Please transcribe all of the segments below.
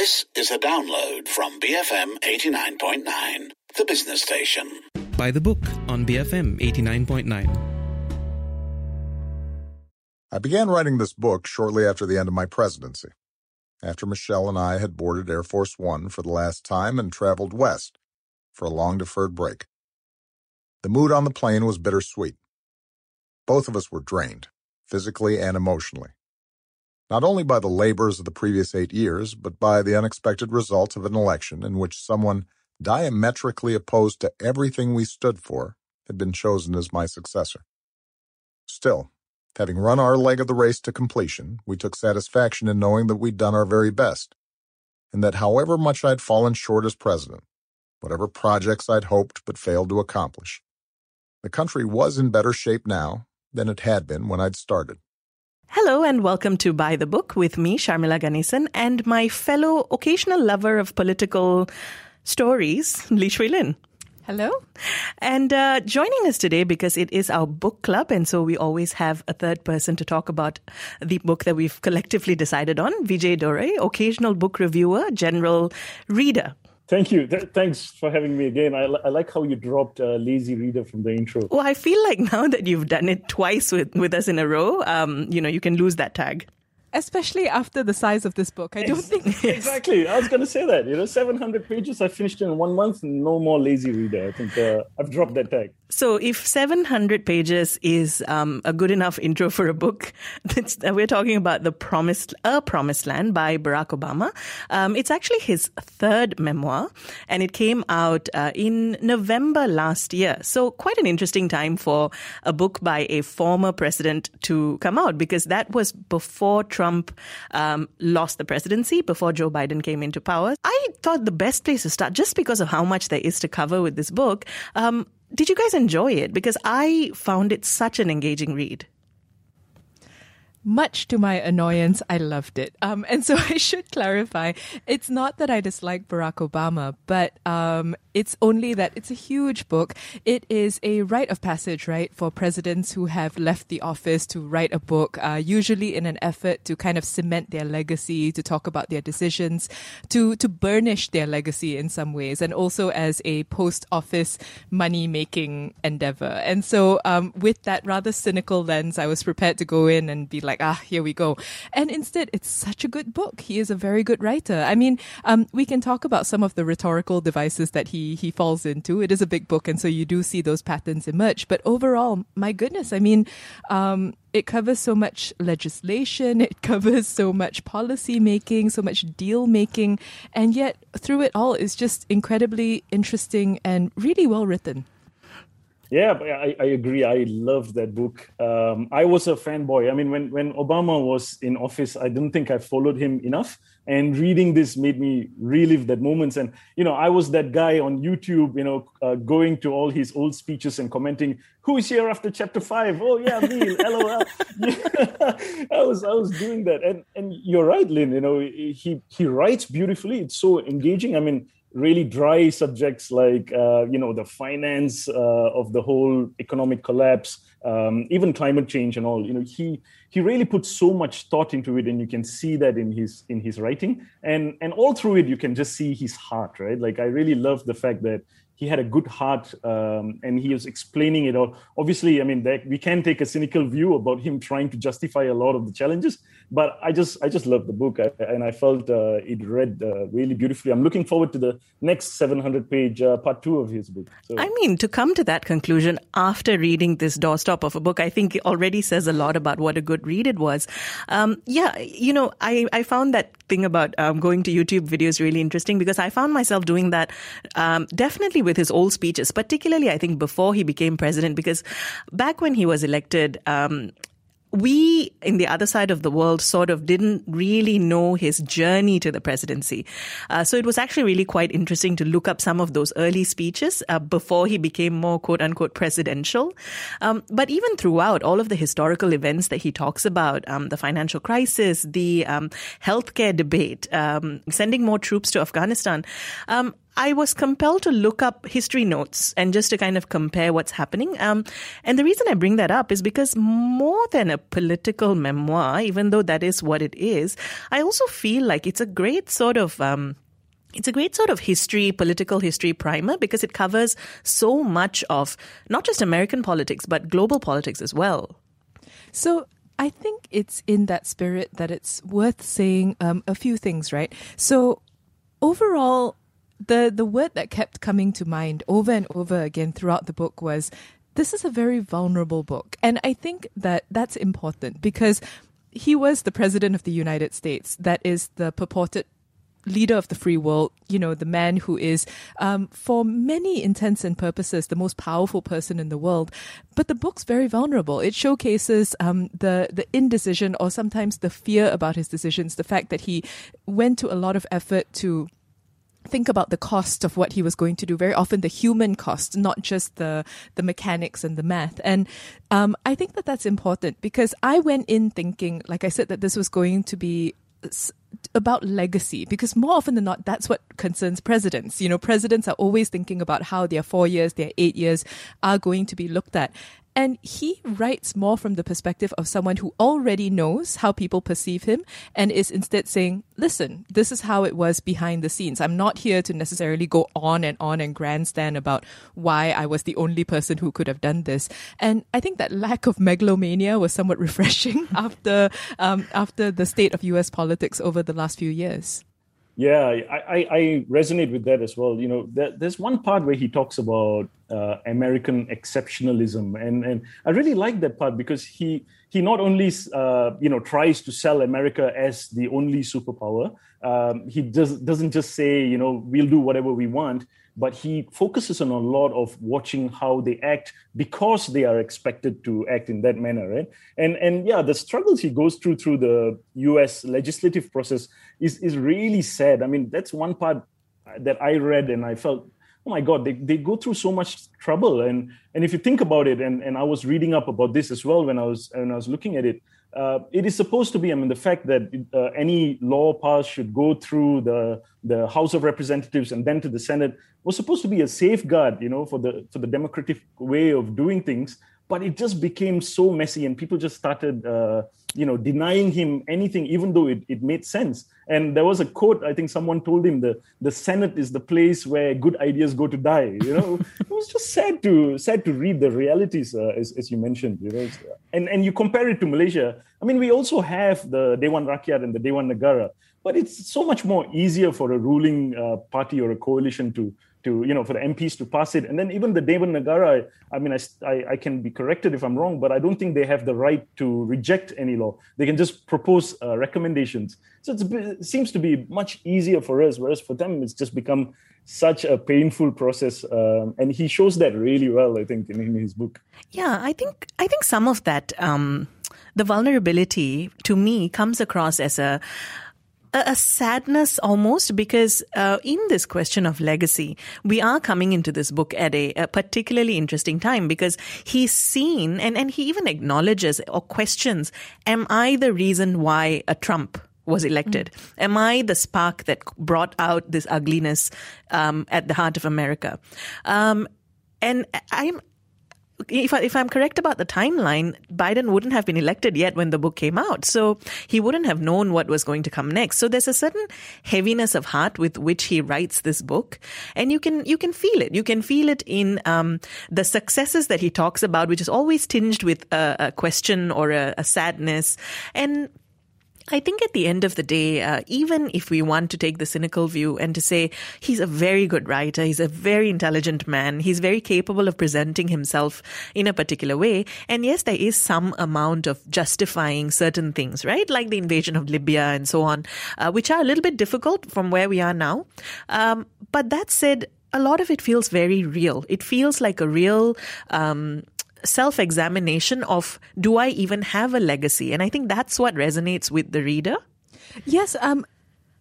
This is a download from BFM 89.9, the business station. By the book on BFM 89.9. I began writing this book shortly after the end of my presidency, after Michelle and I had boarded Air Force One for the last time and traveled west for a long deferred break. The mood on the plane was bittersweet. Both of us were drained, physically and emotionally not only by the labors of the previous eight years, but by the unexpected result of an election in which someone diametrically opposed to everything we stood for had been chosen as my successor. Still, having run our leg of the race to completion, we took satisfaction in knowing that we'd done our very best, and that however much I'd fallen short as president, whatever projects I'd hoped but failed to accomplish, the country was in better shape now than it had been when I'd started. Hello and welcome to By the Book with me, Sharmila Ganesan, and my fellow occasional lover of political stories, Li Shui Lin. Hello. And uh, joining us today because it is our book club, and so we always have a third person to talk about the book that we've collectively decided on. Vijay Dore, occasional book reviewer, general reader. Thank you. Th- thanks for having me again. I, I like how you dropped uh, lazy reader from the intro. Well, I feel like now that you've done it twice with, with us in a row, um, you know, you can lose that tag especially after the size of this book. I don't think exactly. I was going to say that. You know, seven hundred pages. I finished in one month. No more lazy reader. I think uh, I've dropped that tag. So, if seven hundred pages is um, a good enough intro for a book, uh, we're talking about the promised a promised land by Barack Obama. Um, it's actually his third memoir, and it came out uh, in November last year. So, quite an interesting time for a book by a former president to come out because that was before. Trump um, lost the presidency before Joe Biden came into power. I thought the best place to start, just because of how much there is to cover with this book, um, did you guys enjoy it? Because I found it such an engaging read. Much to my annoyance, I loved it. Um, and so I should clarify it's not that I dislike Barack Obama, but um, it's only that it's a huge book. It is a rite of passage, right, for presidents who have left the office to write a book, uh, usually in an effort to kind of cement their legacy, to talk about their decisions, to, to burnish their legacy in some ways, and also as a post office money making endeavor. And so, um, with that rather cynical lens, I was prepared to go in and be like, ah, here we go. And instead, it's such a good book. He is a very good writer. I mean, um, we can talk about some of the rhetorical devices that he, he falls into. It is a big book, and so you do see those patterns emerge. But overall, my goodness, I mean, um, it covers so much legislation, it covers so much policy making, so much deal making, and yet through it all, it's just incredibly interesting and really well written. Yeah, I, I agree. I loved that book. Um, I was a fanboy. I mean, when, when Obama was in office, I didn't think I followed him enough. And reading this made me relive that moments. And, you know, I was that guy on YouTube, you know, uh, going to all his old speeches and commenting, who is here after chapter five? Oh, yeah, me, lol. I was I was doing that. And, and you're right, Lynn, you know, he, he writes beautifully. It's so engaging. I mean, really dry subjects like uh, you know the finance uh, of the whole economic collapse um, even climate change and all. You know he he really put so much thought into it and you can see that in his in his writing. And and all through it you can just see his heart right? Like i really love the fact that he had a good heart um, and he was explaining it all. Obviously, I mean, that we can take a cynical view about him trying to justify a lot of the challenges, but I just I just love the book I, and I felt uh, it read uh, really beautifully. I'm looking forward to the next 700 page uh, part two of his book. So. I mean, to come to that conclusion after reading this doorstop of a book, I think already says a lot about what a good read it was. Um, yeah, you know, I, I found that thing about um, going to YouTube videos really interesting because I found myself doing that um, definitely with his old speeches, particularly I think before he became president, because back when he was elected, um, we in the other side of the world sort of didn't really know his journey to the presidency. Uh, so it was actually really quite interesting to look up some of those early speeches uh, before he became more quote unquote presidential. Um, but even throughout all of the historical events that he talks about, um, the financial crisis, the um, healthcare debate, um, sending more troops to Afghanistan, um, I was compelled to look up history notes and just to kind of compare what's happening. Um, and the reason I bring that up is because more than a political memoir, even though that is what it is, I also feel like it's a great sort of um, it's a great sort of history, political history primer because it covers so much of not just American politics, but global politics as well. So I think it's in that spirit that it's worth saying um, a few things, right? So overall, the the word that kept coming to mind over and over again throughout the book was this is a very vulnerable book, and I think that that's important because he was the president of the United States. That is the purported leader of the free world, you know, the man who is, um, for many intents and purposes, the most powerful person in the world. But the book's very vulnerable. It showcases um, the the indecision or sometimes the fear about his decisions. The fact that he went to a lot of effort to think about the cost of what he was going to do. Very often the human cost not just the the mechanics and the math. And um, i think that that's important because i went in thinking like i said that this was going to be about legacy because more often than not that's what concerns presidents. You know presidents are always thinking about how their 4 years their 8 years are going to be looked at and he writes more from the perspective of someone who already knows how people perceive him and is instead saying, listen, this is how it was behind the scenes. I'm not here to necessarily go on and on and grandstand about why I was the only person who could have done this. And I think that lack of megalomania was somewhat refreshing after, um, after the state of US politics over the last few years. Yeah, I, I, resonate with that as well. You know, there, there's one part where he talks about uh, American exceptionalism, and and I really like that part because he he not only uh, you know tries to sell America as the only superpower. Um, he does doesn't just say you know we'll do whatever we want but he focuses on a lot of watching how they act because they are expected to act in that manner right and and yeah the struggles he goes through through the us legislative process is is really sad i mean that's one part that i read and i felt oh my god they, they go through so much trouble. And and if you think about it and and i was reading up about this as well when i was when i was looking at it uh, it is supposed to be, I mean, the fact that uh, any law passed should go through the, the House of Representatives and then to the Senate was supposed to be a safeguard, you know, for the for the democratic way of doing things but it just became so messy and people just started uh, you know denying him anything even though it, it made sense. And there was a quote i think someone told him the the senate is the place where good ideas go to die you know? It was just sad to sad to read the realities uh, as, as you mentioned you know and and you compare it to malaysia. I mean we also have the dewan rakyat and the dewan negara but it's so much more easier for a ruling uh, party or a coalition to to you know for the MPs to pass it, and then even the Dewan Negara. I mean, I, I, I can be corrected if I'm wrong, but I don't think they have the right to reject any law. They can just propose uh, recommendations. So it seems to be much easier for us, whereas for them it's just become such a painful process. Um, and he shows that really well, I think, in, in his book. Yeah, I think I think some of that. Um, the vulnerability to me comes across as a a, sadness almost because uh, in this question of legacy, we are coming into this book at a, a, particularly interesting time because he's seen and, and he even acknowledges or questions, am I the reason why a Trump was elected? Mm. Am I the spark that brought out this ugliness um, at the heart of America? Um, and I'm if, I, if I'm correct about the timeline, Biden wouldn't have been elected yet when the book came out. So he wouldn't have known what was going to come next. So there's a certain heaviness of heart with which he writes this book. And you can, you can feel it. You can feel it in, um, the successes that he talks about, which is always tinged with a, a question or a, a sadness. And I think at the end of the day, uh, even if we want to take the cynical view and to say he's a very good writer, he's a very intelligent man, he's very capable of presenting himself in a particular way. And yes, there is some amount of justifying certain things, right? Like the invasion of Libya and so on, uh, which are a little bit difficult from where we are now. Um, but that said, a lot of it feels very real. It feels like a real um, self examination of do I even have a legacy? And I think that's what resonates with the reader. Yes, um,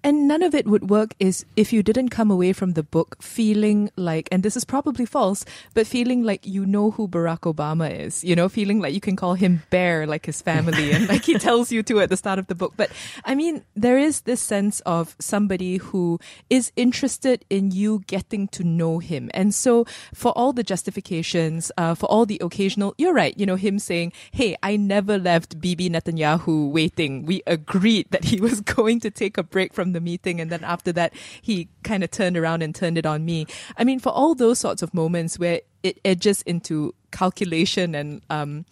and none of it would work is if you didn't come away from the book feeling like, and this is probably false, but feeling like you know who Barack Obama is, you know, feeling like you can call him Bear like his family and like he tells you to at the start of the book. But I mean, there is this sense of somebody who is interested in you getting to know him. And so for all the justifications, uh, for all the occasional, you're right, you know, him saying, Hey, I never left Bibi Netanyahu waiting. We agreed that he was going to take a break from the meeting. And then after that, he kind of turned around and turned it on me. I mean, for all those sorts of moments where it edges into calculation and, um,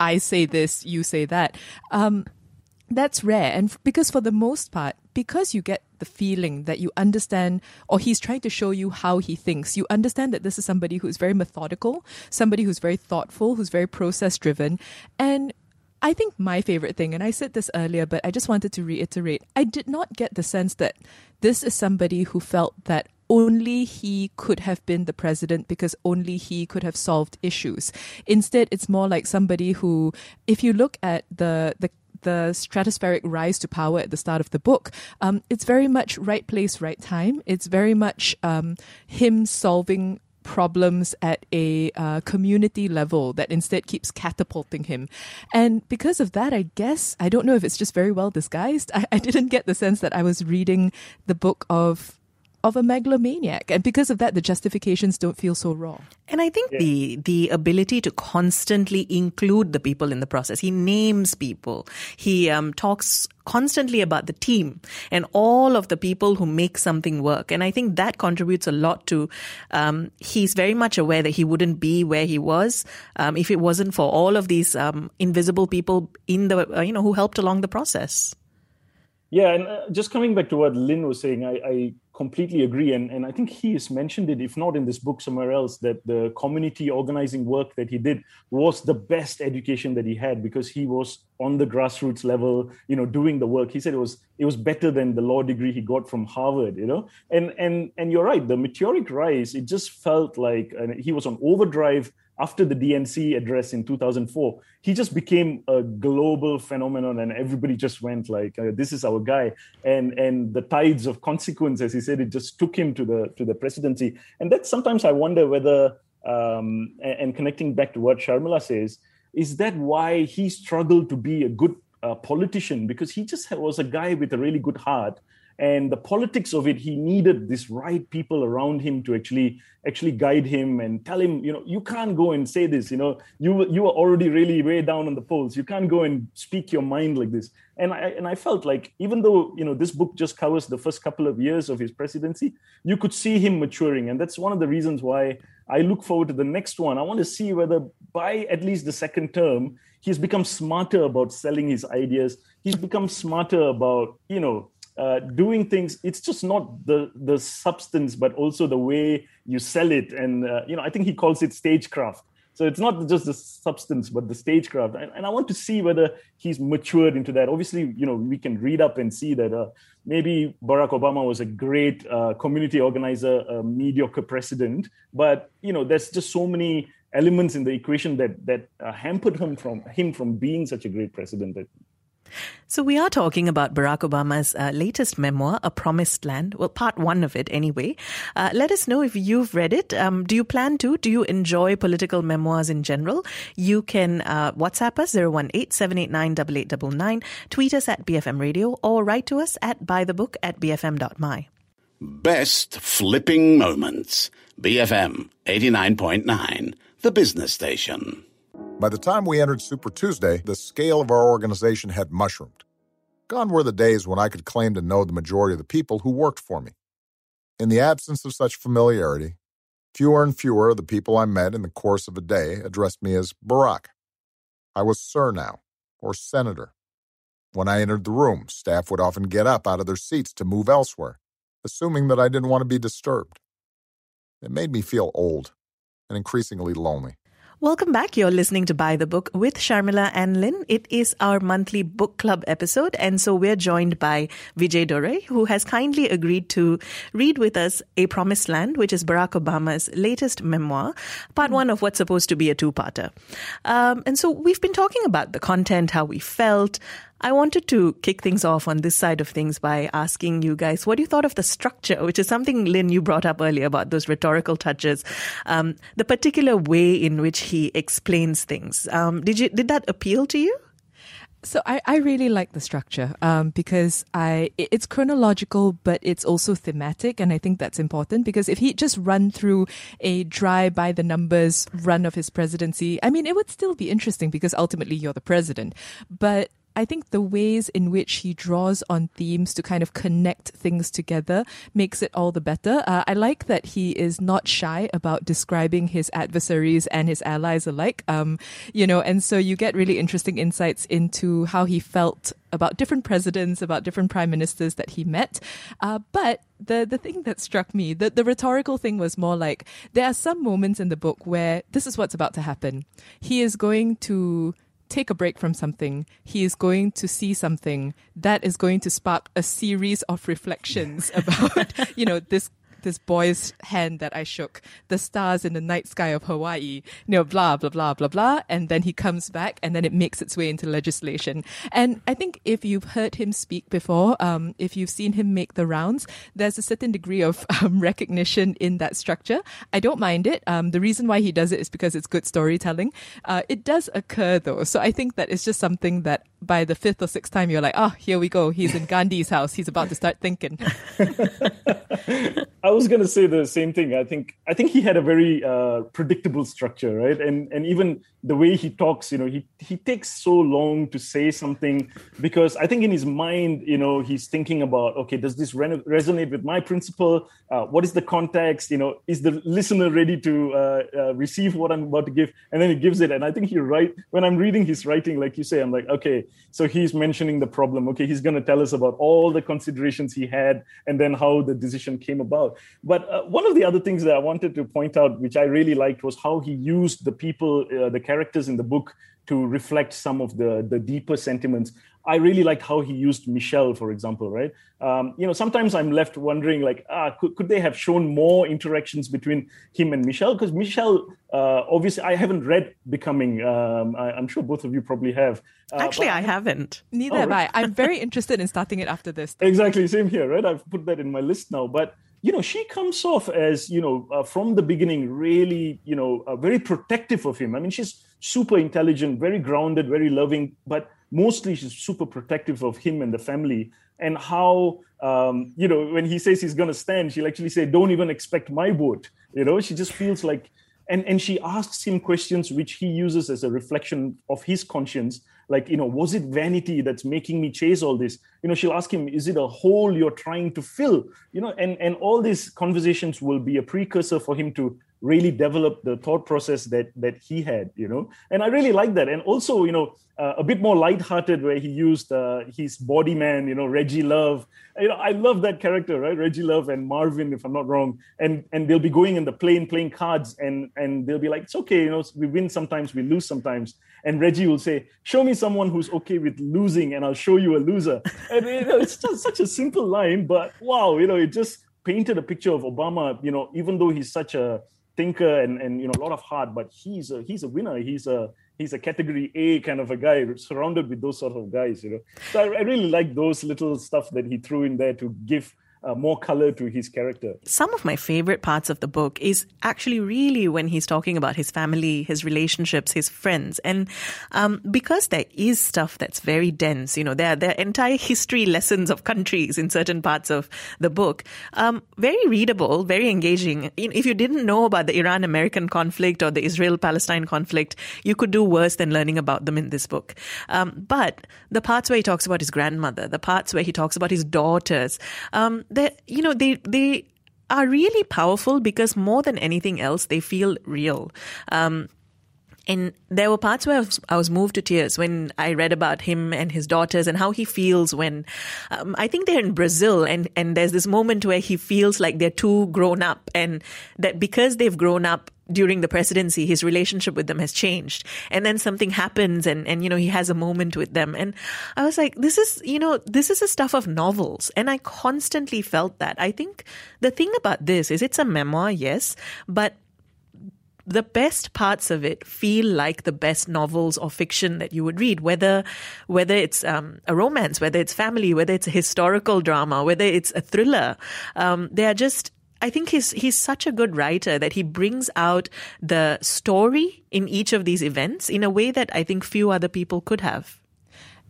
I say this, you say that. Um, that's rare. And f- because for the most part, because you get the feeling that you understand, or he's trying to show you how he thinks, you understand that this is somebody who's very methodical, somebody who's very thoughtful, who's very process driven. And I think my favorite thing, and I said this earlier, but I just wanted to reiterate, I did not get the sense that this is somebody who felt that only he could have been the president because only he could have solved issues. Instead, it's more like somebody who, if you look at the, the the stratospheric rise to power at the start of the book, um, it's very much right place, right time. It's very much um, him solving problems at a uh, community level that instead keeps catapulting him. And because of that, I guess, I don't know if it's just very well disguised. I, I didn't get the sense that I was reading the book of of a megalomaniac. And because of that, the justifications don't feel so raw. And I think the the ability to constantly include the people in the process. He names people. He um, talks constantly about the team and all of the people who make something work. And I think that contributes a lot to. Um, he's very much aware that he wouldn't be where he was um, if it wasn't for all of these um, invisible people in the uh, you know who helped along the process. Yeah, and uh, just coming back to what Lynn was saying, I, I completely agree. And, and I think he has mentioned it, if not in this book, somewhere else, that the community organizing work that he did was the best education that he had because he was on the grassroots level, you know, doing the work. He said it was it was better than the law degree he got from Harvard, you know. And and and you're right, the meteoric rise, it just felt like he was on overdrive after the DNC address in 2004, he just became a global phenomenon, and everybody just went like, uh, "This is our guy." And and the tides of consequence, as he said, it just took him to the to the presidency. And that sometimes I wonder whether, um, and, connecting back to what Sharmila says, is that why he struggled to be a good uh, politician because he just was a guy with a really good heart and the politics of it he needed this right people around him to actually actually guide him and tell him you know you can't go and say this you know you you are already really way down on the polls. You can't go and speak your mind like this. And i and i felt like even though you know this book just covers the first couple of years of his presidency you could see him maturing. And that's one of the reasons why i look forward to the next one. I want to see whether by at least the second term he's become smarter about selling his ideas. He's become smarter about you know uh, doing things it's just not the the substance but also the way you sell it. And uh, you know i think he calls it stagecraft. So it's not just the substance but the stagecraft. And, and i want to see whether he's matured into that. Obviously you know we can read up and see that uh, maybe barack obama was a great uh, community organizer a mediocre president. But you know there's just so many elements in the equation that that uh, hampered him from him from being such a great president so we are talking about Barack Obama's uh, latest memoir, A Promised Land. Well, part one of it anyway. Uh, let us know if you've read it. Um, do you plan to? Do you enjoy political memoirs in general? You can uh, WhatsApp us 018-789-8899, tweet us at BFM Radio, or write to us at buythebook at bfm.my. Best flipping moments. BFM 89.9, the business station. By the time we entered Super Tuesday, the scale of our organization had mushroomed. Gone were the days when I could claim to know the majority of the people who worked for me. In the absence of such familiarity, fewer and fewer of the people I met in the course of a day addressed me as Barack. I was Sir now, or Senator. When I entered the room, staff would often get up out of their seats to move elsewhere, assuming that I didn't want to be disturbed. It made me feel old and increasingly lonely. Welcome back. You're listening to By the Book with Sharmila and Lynn. It is our monthly book club episode. And so we're joined by Vijay Dore, who has kindly agreed to read with us A Promised Land, which is Barack Obama's latest memoir, part one of what's supposed to be a two-parter. Um, and so we've been talking about the content, how we felt, I wanted to kick things off on this side of things by asking you guys what you thought of the structure, which is something, Lynn, you brought up earlier about those rhetorical touches, um, the particular way in which he explains things. Um, did you did that appeal to you? So I, I really like the structure um, because I it's chronological, but it's also thematic, and I think that's important because if he just run through a dry by the numbers run of his presidency, I mean, it would still be interesting because ultimately you're the president, but I think the ways in which he draws on themes to kind of connect things together makes it all the better. Uh, I like that he is not shy about describing his adversaries and his allies alike. Um, you know, and so you get really interesting insights into how he felt about different presidents, about different prime ministers that he met. Uh, but the the thing that struck me, the, the rhetorical thing was more like there are some moments in the book where this is what's about to happen. He is going to take a break from something, he is going to see something that is going to spark a series of reflections about, you know, this this boy's hand that I shook, the stars in the night sky of Hawaii, you know, blah, blah, blah, blah, blah. And then he comes back and then it makes its way into legislation. And I think if you've heard him speak before, um, if you've seen him make the rounds, there's a certain degree of um, recognition in that structure. I don't mind it. Um, the reason why he does it is because it's good storytelling. Uh, it does occur though. So I think that it's just something that by the fifth or sixth time, you're like, oh, here we go. He's in Gandhi's house. He's about to start thinking. I was going to say the same thing. I think I think he had a very uh, predictable structure, right? And and even the way he talks, you know, he he takes so long to say something because I think in his mind, you know, he's thinking about, okay, does this re- resonate with my principle? Uh, what is the context? You know, is the listener ready to uh, uh, receive what I'm about to give? And then he gives it. And I think he write when I'm reading his writing, like you say, I'm like, okay, so he's mentioning the problem. Okay, he's going to tell us about all the considerations he had and then how the decision came about. But uh, one of the other things that I wanted to point out, which I really liked, was how he used the people, uh, the characters in the book to reflect some of the, the deeper sentiments. I really liked how he used Michelle, for example, right? Um, you know, sometimes I'm left wondering, like, ah, could, could they have shown more interactions between him and Michelle? Because Michelle, uh, obviously, I haven't read Becoming. Um, I, am sure both of you probably have. Uh, Actually, I haven't. Neither oh, have right. I. I'm very interested in starting it after this. Exactly, same here, right? I've put that in my list now. But you know, she comes off as, you know, uh, from the beginning, really, you know, uh, very protective of him. I mean, she's super intelligent, very grounded, very loving, but mostly she's super protective of him and the family. And how, um, you know, when he says he's going to stand, she'll actually say, don't even expect my vote. You know, she just feels like, and, and she asks him questions which he uses as a reflection of his conscience like you know was it vanity that's making me chase all this? You know she'll ask him is it a hole you're trying to fill? You know and and all these conversations will be a precursor for him to really develop the thought process that that he had you know? And i really like that. And also you know uh, a bit more light-hearted where he used uh, his body man you know reggie love. You know i love that character right? Reggie love and marvin if i'm not wrong. And and they'll be going in the plane playing cards and and they'll be like it's okay you know we win sometimes we lose sometimes. And reggie will say show me someone who's okay with losing and i'll show you a loser. And you know it's just such a simple line but wow you know it just painted a picture of obama you know even though he's such a thinker and, and you know a lot of heart, but he's a he's a winner. He's a he's a category A kind of a guy, surrounded with those sort of guys. You know, so I, I really like those little stuff that he threw in there to give uh, more color to his character. Some of my favorite parts of the book is actually really when he's talking about his family, his relationships, his friends. And um, because there is stuff that's very dense, you know, there, there are entire history lessons of countries in certain parts of the book. Um, very readable, very engaging. If you didn't know about the Iran American conflict or the Israel Palestine conflict, you could do worse than learning about them in this book. Um, but the parts where he talks about his grandmother, the parts where he talks about his daughters, they you know they they are really powerful because more than anything else they feel real. Um, and there were parts where I was, I was, moved to tears when I read about him and his daughters and how he feels when um, I think they're in Brazil and, and there's this moment where he feels like they're too grown up and that because they've grown up, during the presidency, his relationship with them has changed. And then something happens and, and, you know, he has a moment with them. And I was like, this is, you know, this is the stuff of novels. And I constantly felt that. I think the thing about this is it's a memoir, yes, but the best parts of it feel like the best novels or fiction that you would read, whether whether it's um, a romance, whether it's family, whether it's a historical drama, whether it's a thriller. Um, they are just I think he's he's such a good writer that he brings out the story in each of these events in a way that I think few other people could have.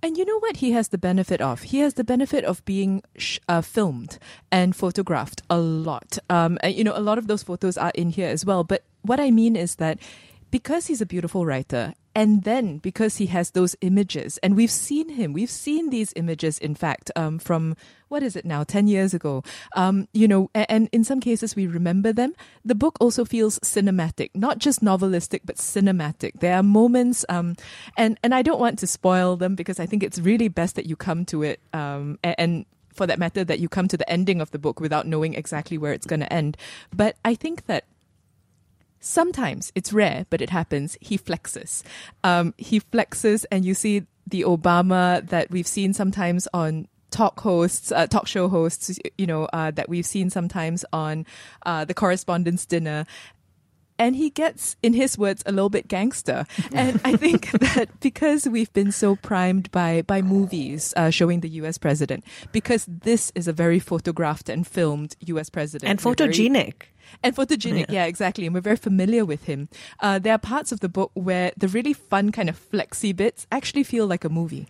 And you know what he has the benefit of? He has the benefit of being sh- uh, filmed and photographed a lot. Um, and, you know, a lot of those photos are in here as well. But what I mean is that because he's a beautiful writer and then because he has those images, and we've seen him, we've seen these images, in fact, um, from what is it now, 10 years ago, um, you know, and, and, in some cases we remember them. The book also feels cinematic, not just novelistic, but cinematic. There are moments, um, and, and I don't want to spoil them because I think it's really best that you come to it, um, and, and for that matter, that you come to the ending of the book without knowing exactly where it's going to end. But I think that sometimes it's rare, but it happens. He flexes. Um, he flexes, and you see the Obama that we've seen sometimes on talk hosts, uh, talk show hosts, you know, uh, that we've seen sometimes on uh, the Correspondents' Dinner. And he gets, in his words, a little bit gangster. And I think that because we've been so primed by, by movies uh, showing the US president, because this is a very photographed and filmed US president. And photogenic. Very, and photogenic, yeah. yeah. exactly. And we're very familiar with him. Uh, there are parts of the book where the really fun kind of flexy bits actually feel like a movie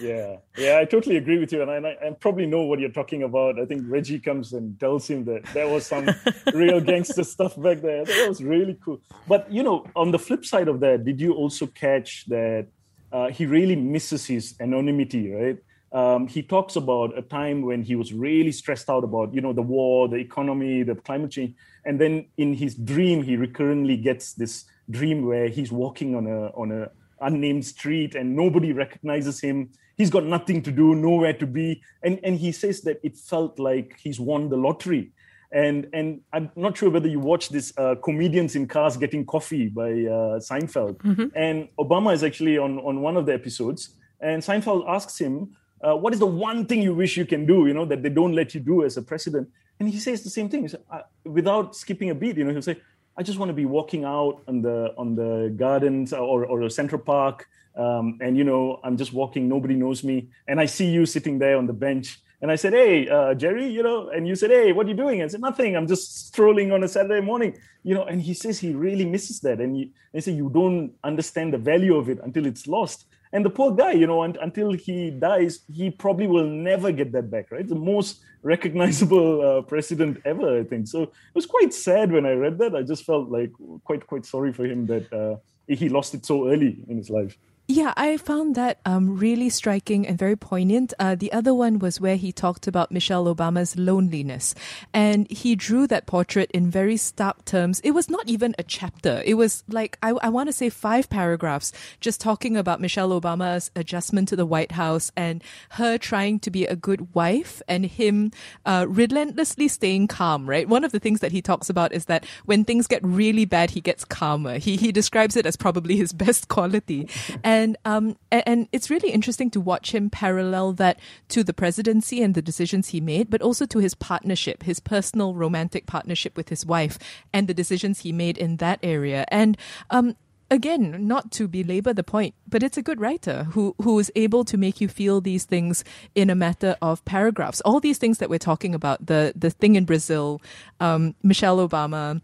yeah, yeah, I totally agree with you, and I, I, probably know what you're talking about. I think Reggie comes and tells him that there was some real gangster stuff back there. That was really cool. But you know, on the flip side of that, did you also catch that uh, he really misses his anonymity, right? Um, he talks about a time when he was really stressed out about you know the war, the economy, the climate change, and then in his dream, he recurrently gets this dream where he's walking on a on a unnamed street and nobody recognizes him. He's got nothing to do, nowhere to be. And, and he says that it felt like he's won the lottery. And, and I'm not sure whether you watch this uh, Comedians in Cars Getting Coffee by uh, Seinfeld. Mm-hmm. And Obama is actually on, on one of the episodes. And Seinfeld asks him, uh, what is the one thing you wish you can do, you know, that they don't let you do as a president? And he says the same thing. Says, uh, without skipping a beat, you know, he'll say, I just want to be walking out on the on the gardens or or a central park, um, and you know I'm just walking. Nobody knows me, and I see you sitting there on the bench. And I said, "Hey, uh, Jerry, you know," and you said, "Hey, what are you doing?" I said, "Nothing. I'm just strolling on a Saturday morning." You know, and he says he really misses that, and he, they say you don't understand the value of it until it's lost. And the poor guy, you know, un- until he dies, he probably will never get that back, right? The most recognizable uh, president ever, I think. So it was quite sad when I read that. I just felt like quite, quite sorry for him that uh, he lost it so early in his life. Yeah, I found that um, really striking and very poignant. Uh, the other one was where he talked about Michelle Obama's loneliness. And he drew that portrait in very stark terms. It was not even a chapter. It was like, I, I want to say five paragraphs just talking about Michelle Obama's adjustment to the White House and her trying to be a good wife and him uh, relentlessly staying calm, right? One of the things that he talks about is that when things get really bad, he gets calmer. He, he describes it as probably his best quality. And and um, and it's really interesting to watch him parallel that to the presidency and the decisions he made, but also to his partnership, his personal romantic partnership with his wife, and the decisions he made in that area. And um, again, not to belabor the point, but it's a good writer who who is able to make you feel these things in a matter of paragraphs. All these things that we're talking about, the the thing in Brazil, um, Michelle Obama,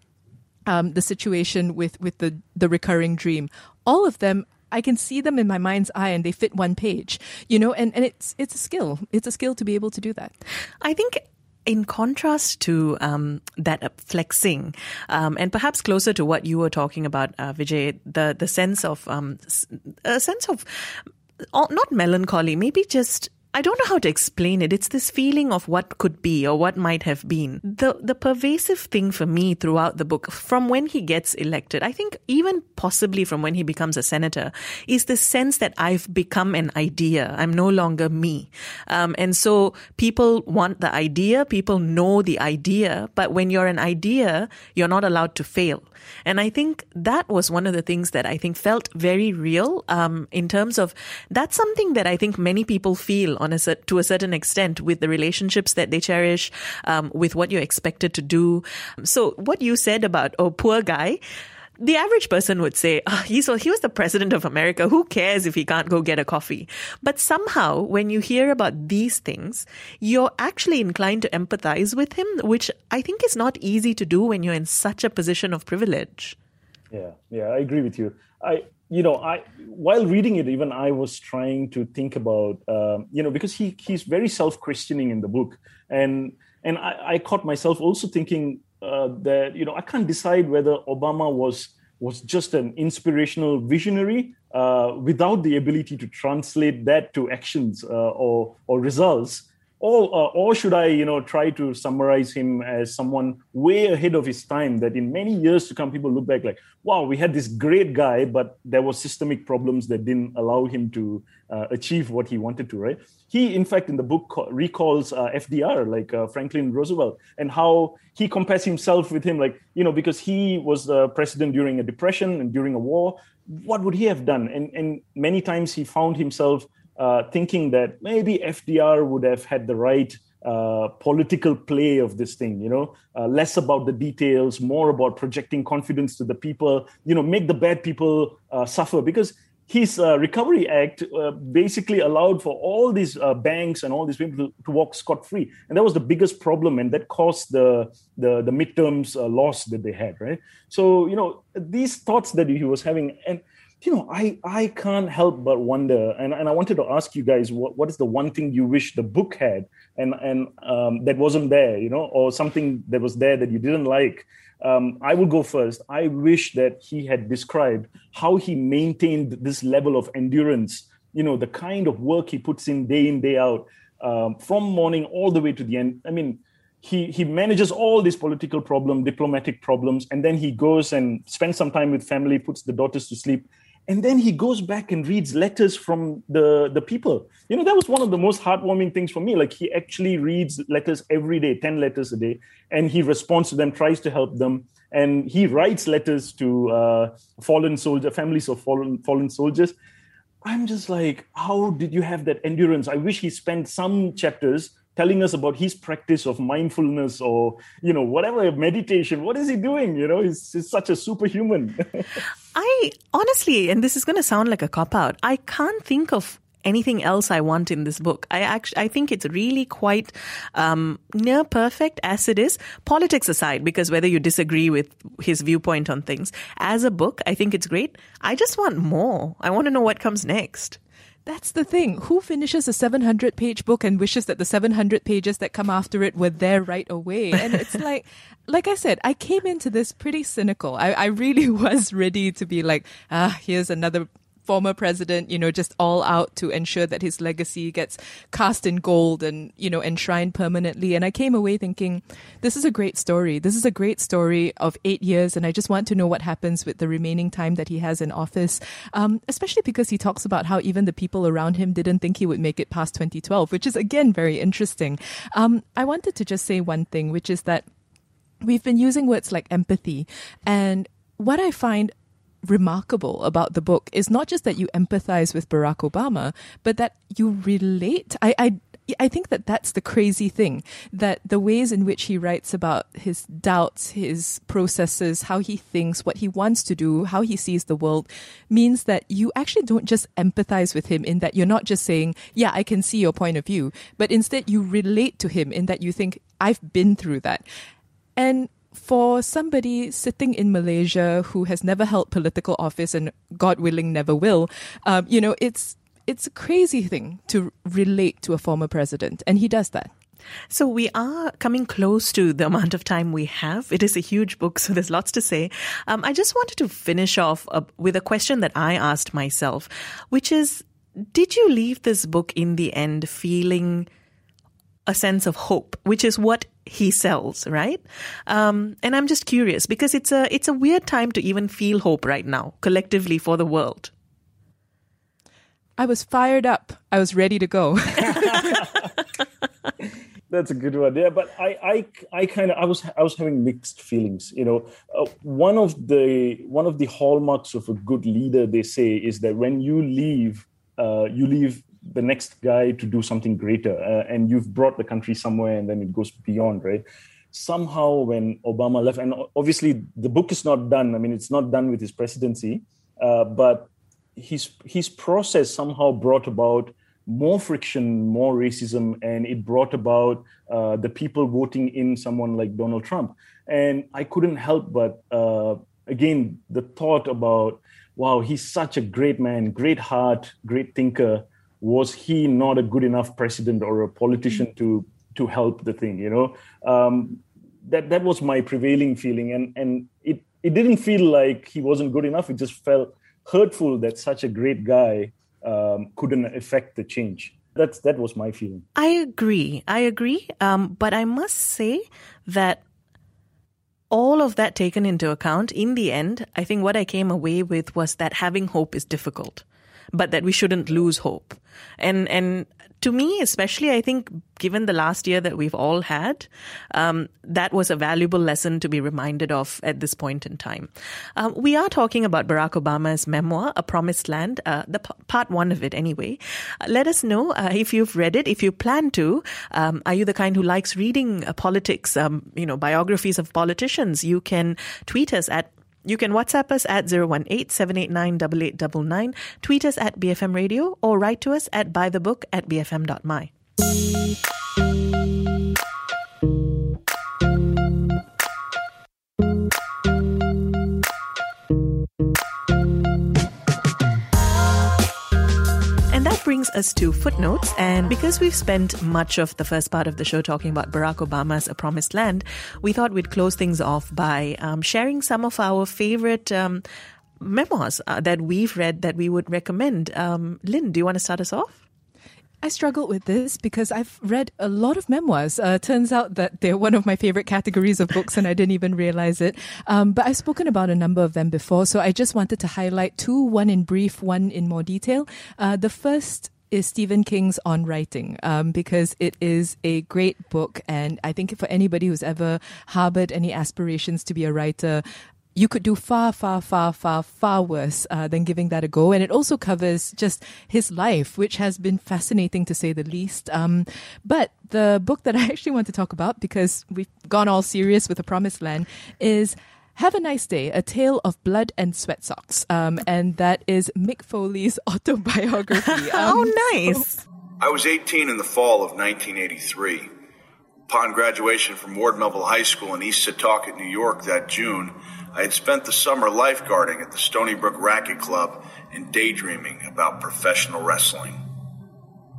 um, the situation with with the the recurring dream, all of them I can see them in my mind's eye and they fit one page, you know, and, and it's, it's a skill. It's a skill to be able to do that. I think in contrast to um, that flexing, um, and perhaps closer to what you were talking about, uh, Vijay, the the sense of um, a sense of uh, not melancholy, maybe just I don't know how to explain it. It's this feeling of what could be or what might have been. The the pervasive thing for me throughout the book, from when he gets elected, I think even possibly from when he becomes a senator, is the sense that I've become an idea. I'm no longer me. Um, and so people want the idea, people know the idea, but when you're an idea, you're not allowed to fail. And I think that was one of the things that I think felt very real um, in terms of that's something that I think many people feel on a to a certain extent with the relationships that they cherish, um, with what you're expected to do. So what you said about oh poor guy the average person would say, oh, he's, he was the president of America. Who cares if he can't go get a coffee? But somehow, when you hear about these things, you're actually inclined to empathize with him, which I think is not easy to do when you're in such a position of privilege. Yeah, yeah, I agree with you. I, you know, I while reading it, even I was trying to think about, um, you know, because he he's very self-questioning in the book, and and I, I caught myself also thinking uh, that you know I can't decide whether Obama was was just an inspirational visionary uh, without the ability to translate that to actions uh, or or results, or uh, or should I you know try to summarize him as someone way ahead of his time that in many years to come people look back like wow we had this great guy but there were systemic problems that didn't allow him to uh, achieve what he wanted to right? He in fact in the book recalls uh, fdr like uh, franklin roosevelt and how he compares himself with him like you know because he was the president during a depression and during a war what would he have done? And and many times he found himself uh, thinking that maybe FDR would have had the right uh, political play of this thing, you know, uh, less about the details, more about projecting confidence to the people, you know, make the bad people uh, suffer. Because his uh, recovery act uh, basically allowed for all these banks and all these people to, to walk scot free, and that was the biggest problem, and that caused the the, the midterms loss that they had, right? So you know these thoughts that he was having, and you know, I I can't help but wonder, and, and I wanted to ask you guys, what, what is the one thing you wish the book had, and and um, that wasn't there, you know, or something that was there that you didn't like. Um, I will go first. I wish that he had described how he maintained this level of endurance. You know, the kind of work he puts in day in day out, um, from morning all the way to the end. I mean, he he manages all these political problems, diplomatic problems, and then he goes and spends some time with family, puts the daughters to sleep, and then he goes back and reads letters from the the people. You know that was one of the most heartwarming things for me. Like he actually reads letters every day 10 letters a day and he responds to them tries to help them and he writes letters to uh, fallen soldier families of fallen fallen soldiers. I'm just like how did you have that endurance? I wish he spent some chapters telling us about his practice of mindfulness or you know whatever meditation. What is he doing? You know he's, he's such a superhuman i honestly and this is going to sound like a cop out i can't think of anything else I want in this book. I actually I think it's really quite um, near perfect as it is. Politics aside, because whether you disagree with his viewpoint on things, as a book, I think it's great. I just want more. I want to know what comes next. That's the thing. Who finishes a 700 page book and wishes that the 700 pages that come after it were there right away? And it's like, like I said, I came into this pretty cynical. I, I really was ready to be like, ah, here's another former president, you know, just all out to ensure that his legacy gets cast in gold and, you know, enshrined permanently. And I came away thinking, this is a great story. This is a great story of eight years. And I just want to know what happens with the remaining time that he has in office, um, especially because he talks about how even the people around him didn't think he would make it past 2012, which is again very interesting. Um, I wanted to just say one thing, which is that we've been using words like empathy and what I find remarkable about the book is not just that you empathize with Barack Obama, but that you relate. I, I I think that that's the crazy thing that the ways in which he writes about his doubts, his processes, how he thinks, what he wants to do, how he sees the world means that you actually don't just empathize with him in that you're not just saying, yeah, I can see your point of view, but instead you relate to him in that you think, I've been through that. And for somebody sitting in Malaysia who has never held political office and God willing never will, um, you know, it's it's a crazy thing to relate to a former president, and he does that. So we are coming close to the amount of time we have. It is a huge book, so there's lots to say. Um, I just wanted to finish off uh, with a question that I asked myself, which is, did you leave this book in the end feeling a sense of hope, which is what he sells, right? Um, and I'm just curious because it's a it's a weird time to even feel hope right now, collectively for the world. I was fired up. I was ready to go. That's a good one. Yeah, but I, I, I kind of, I was, I was having mixed feelings. You know, uh, one of the, one of the hallmarks of a good leader, they say, is that when you leave, uh, you leave the next guy to do something greater uh, and you've brought the country somewhere and then it goes beyond right somehow when Obama left, and obviously the book is not done. I mean, it's not done with his presidency, uh, but his his process somehow brought about more friction, more racism, and it brought about uh, the people voting in someone like Donald Trump. And I couldn't help but uh, again the thought about, wow, he's such a great man, great heart, great thinker. Was he not a good enough president or a politician mm-hmm. to to help the thing? You know, um, that that was my prevailing feeling, and and it it didn't feel like he wasn't good enough. It just felt hurtful that such a great guy um, couldn't affect the change. That's that was my feeling. I agree. I agree. Um, but I must say that all of that taken into account, in the end, I think what I came away with was that having hope is difficult, but that we shouldn't lose hope. And and to me, especially, I think given the last year that we've all had, um, that was a valuable lesson to be reminded of at this point in time. Um, we are talking about Barack Obama's memoir, A Promised Land, uh, the p- part one of it anyway. Uh, let us know uh, if you've read it, if you plan to. Um, are you the kind who likes reading uh, politics, um, you know, biographies of politicians? You can tweet us at you can WhatsApp us at 018-789-8899, tweet us at BFM Radio, or write to us at bythebook at bfm.my. brings us to footnotes. And because we've spent much of the first part of the show talking about Barack Obama's A Promised Land, we thought we'd close things off by um, sharing some of our favorite um, memoirs uh, that we've read that we would recommend. Um, Lynn, do you want to start us off? I struggled with this because I've read a lot of memoirs. Uh, turns out that they're one of my favorite categories of books, and I didn't even realize it. Um, but I've spoken about a number of them before, so I just wanted to highlight two: one in brief, one in more detail. Uh, the first is Stephen King's On Writing, um, because it is a great book. And I think for anybody who's ever harbored any aspirations to be a writer, you could do far, far, far, far, far worse uh, than giving that a go. And it also covers just his life, which has been fascinating to say the least. Um, but the book that I actually want to talk about, because we've gone all serious with The Promised Land, is have a Nice Day, A Tale of Blood and Sweat Socks. Um, and that is Mick Foley's autobiography. Um, oh, nice. So- I was 18 in the fall of 1983. Upon graduation from Ward Melville High School in East Setauket, New York that June, I had spent the summer lifeguarding at the Stony Brook Racket Club and daydreaming about professional wrestling.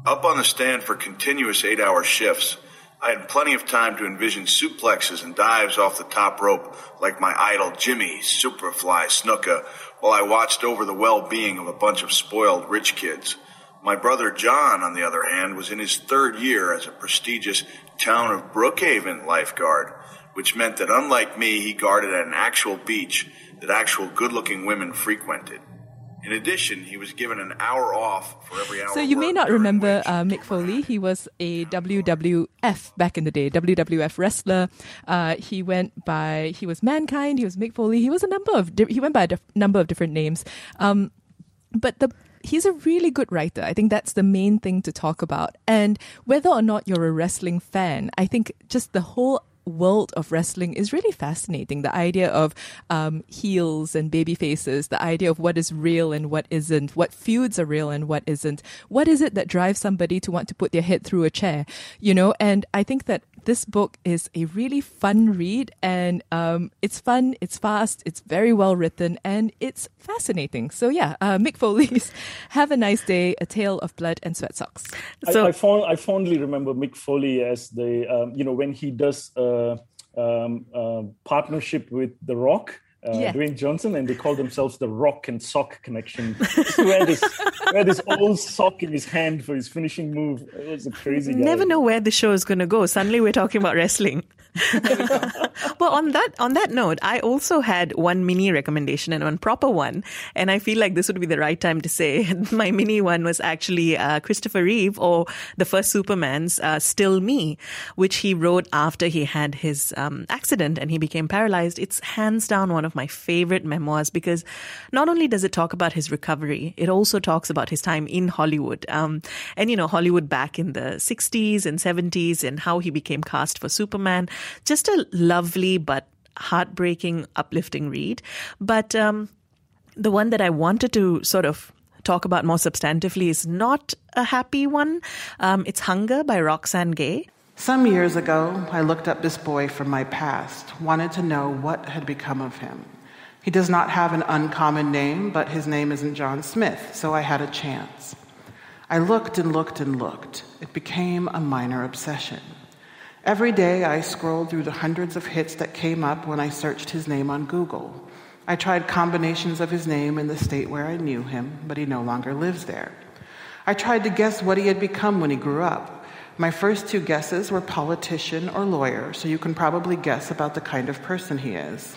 Up on the stand for continuous eight hour shifts, I had plenty of time to envision suplexes and dives off the top rope like my idol Jimmy Superfly Snuka while I watched over the well being of a bunch of spoiled rich kids. My brother John, on the other hand, was in his third year as a prestigious town of Brookhaven lifeguard which meant that unlike me, he guarded at an actual beach that actual good looking women frequented. In addition, he was given an hour off for every hour. So you may not remember uh, Mick Foley. He was a WWF back in the day, WWF wrestler. Uh, he went by he was Mankind. He was Mick Foley. He was a number of di- he went by a dif- number of different names. Um, but the he's a really good writer. I think that's the main thing to talk about. And whether or not you're a wrestling fan, I think just the whole world of wrestling is really fascinating. The idea of um, heels and baby faces, the idea of what is real and what isn't, what feuds are real and what isn't. What is it that drives somebody to want to put their head through a chair? You know, and I think that this book is a really fun read and um, it's fun, it's fast, it's very well written, and it's fascinating. So, yeah, uh, Mick Foley's Have a Nice Day, A Tale of Blood and Sweat Socks. So, I, I, fond, I fondly remember Mick Foley as the, um, you know, when he does uh, um, uh, partnership with The Rock uh, yeah. Dwayne Johnson, and they call themselves the Rock and Sock Connection. wear this, wear this old sock in his hand for his finishing move. It was a crazy. Guy. Never know where the show is going to go. Suddenly, we're talking about wrestling. well, on that on that note, I also had one mini recommendation and one proper one, and I feel like this would be the right time to say my mini one was actually uh, Christopher Reeve or the first Superman's uh, "Still Me," which he wrote after he had his um, accident and he became paralyzed. It's hands down one of my favorite memoirs because not only does it talk about his recovery, it also talks about his time in Hollywood, um, and you know Hollywood back in the '60s and '70s and how he became cast for Superman just a lovely but heartbreaking, uplifting read. But um, the one that I wanted to sort of talk about more substantively is not a happy one. Um, it's Hunger by Roxane Gay. Some years ago, I looked up this boy from my past, wanted to know what had become of him. He does not have an uncommon name, but his name isn't John Smith, so I had a chance. I looked and looked and looked. It became a minor obsession. Every day I scrolled through the hundreds of hits that came up when I searched his name on Google. I tried combinations of his name in the state where I knew him, but he no longer lives there. I tried to guess what he had become when he grew up. My first two guesses were politician or lawyer, so you can probably guess about the kind of person he is.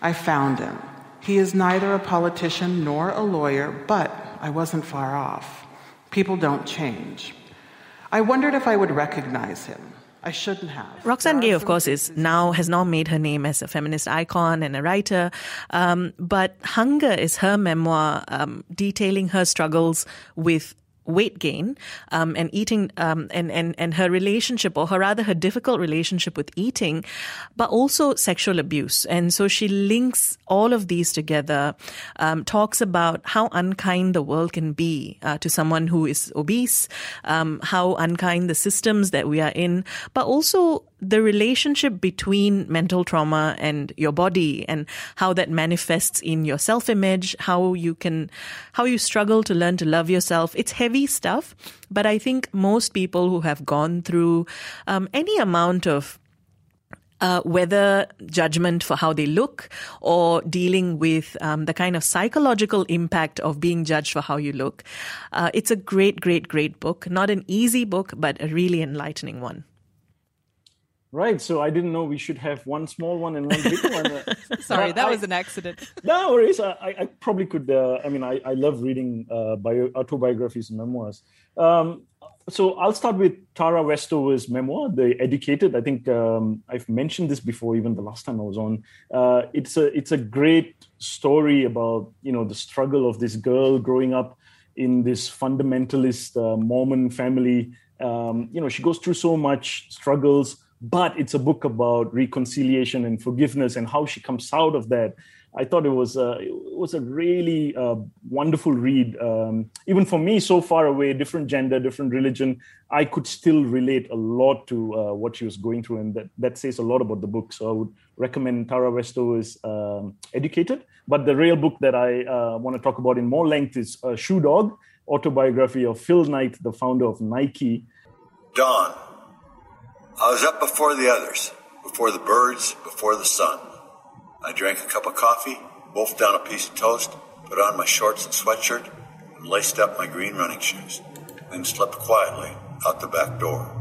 I found him. He is neither a politician nor a lawyer, but I wasn't far off. People don't change. I wondered if I would recognize him. I shouldn't have. Roxane Gay, of course, is now has now made her name as a feminist icon and a writer. Um, but Hunger is her memoir um, detailing her struggles with weight gain um, and eating um, and, and, and her relationship or her rather her difficult relationship with eating but also sexual abuse and so she links all of these together um, talks about how unkind the world can be uh, to someone who is obese um, how unkind the systems that we are in but also the relationship between mental trauma and your body and how that manifests in your self-image, how you can, how you struggle to learn to love yourself. It's heavy stuff, but I think most people who have gone through um, any amount of uh, whether judgment for how they look or dealing with um, the kind of psychological impact of being judged for how you look. Uh, it's a great, great, great book. Not an easy book, but a really enlightening one. Right. So I didn't know we should have one small one and one big one. Sorry, that I, was an accident. No worries. I, I probably could. Uh, I mean, I, I love reading uh, bio, autobiographies and memoirs. Um, so I'll start with Tara Westover's memoir, The Educated. I think um, I've mentioned this before, even the last time I was on. Uh, it's a it's a great story about you know the struggle of this girl growing up in this fundamentalist uh, Mormon family. Um, you know, she goes through so much struggles but it's a book about reconciliation and forgiveness and how she comes out of that. I thought it was a, it was a really uh, wonderful read. Um, even for me, so far away, different gender, different religion, I could still relate a lot to uh, what she was going through, and that, that says a lot about the book. So I would recommend Tara Westover's um, Educated. But the real book that I uh, want to talk about in more length is uh, Shoe Dog, autobiography of Phil Knight, the founder of Nike. Dawn I was up before the others, before the birds, before the sun. I drank a cup of coffee, wolfed down a piece of toast, put on my shorts and sweatshirt, and laced up my green running shoes, then slept quietly out the back door.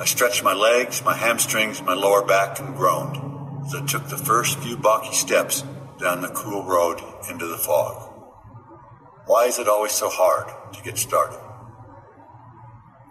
I stretched my legs, my hamstrings, my lower back, and groaned as I took the first few balky steps down the cool road into the fog. Why is it always so hard to get started?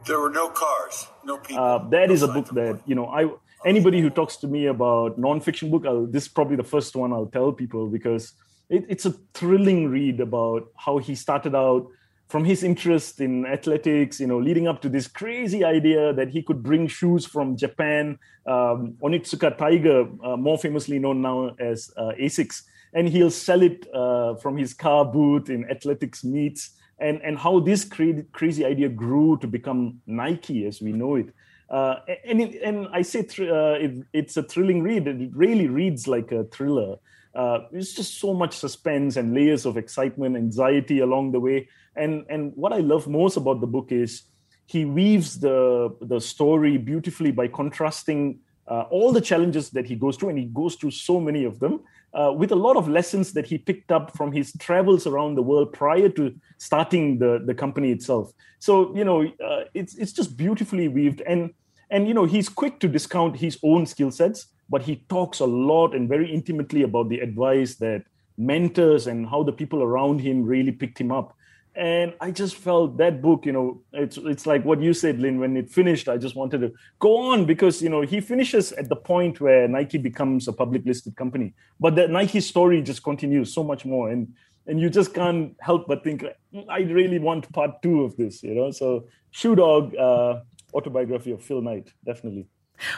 There were no cars, no people. Uh, that no is a book that you know. I anybody who talks to me about nonfiction book, I'll, this is probably the first one I'll tell people because it, it's a thrilling read about how he started out from his interest in athletics, you know, leading up to this crazy idea that he could bring shoes from Japan. Um, Onitsuka Tiger, uh, more famously known now as uh, Asics, and he'll sell it uh, from his car booth in athletics meets and and how this crazy, crazy idea grew to become Nike as we know it. Uh, and it, and I say th- uh, it, it's a thrilling read. It really reads like a thriller. Uh, it's just so much suspense and layers of excitement, anxiety along the way. And and what I love most about the book is he weaves the the story beautifully by contrasting uh, all the challenges that he goes through, and he goes through so many of them, uh, with a lot of lessons that he picked up from his travels around the world prior to starting the, the company itself. So you know, uh, it's it's just beautifully weaved, and and you know, he's quick to discount his own skill sets, but he talks a lot and very intimately about the advice that mentors and how the people around him really picked him up and i just felt that book you know it's it's like what you said lynn when it finished i just wanted to go on because you know he finishes at the point where nike becomes a public listed company. But that nike story just continues so much more. And and you just can't help but think i really want part two of this you know? So shoe dog uh, autobiography of phil knight definitely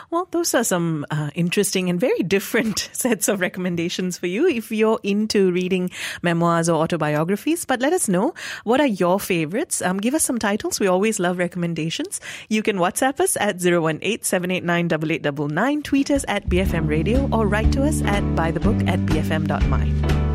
Well, those are some uh, interesting and very different sets of recommendations for you if you're into reading memoirs or autobiographies. But let us know what are your favorites. Um, give us some titles. We always love recommendations. You can WhatsApp us at 018 789 8899, tweet us at BFM Radio, or write to us at bythebook at bfm.my.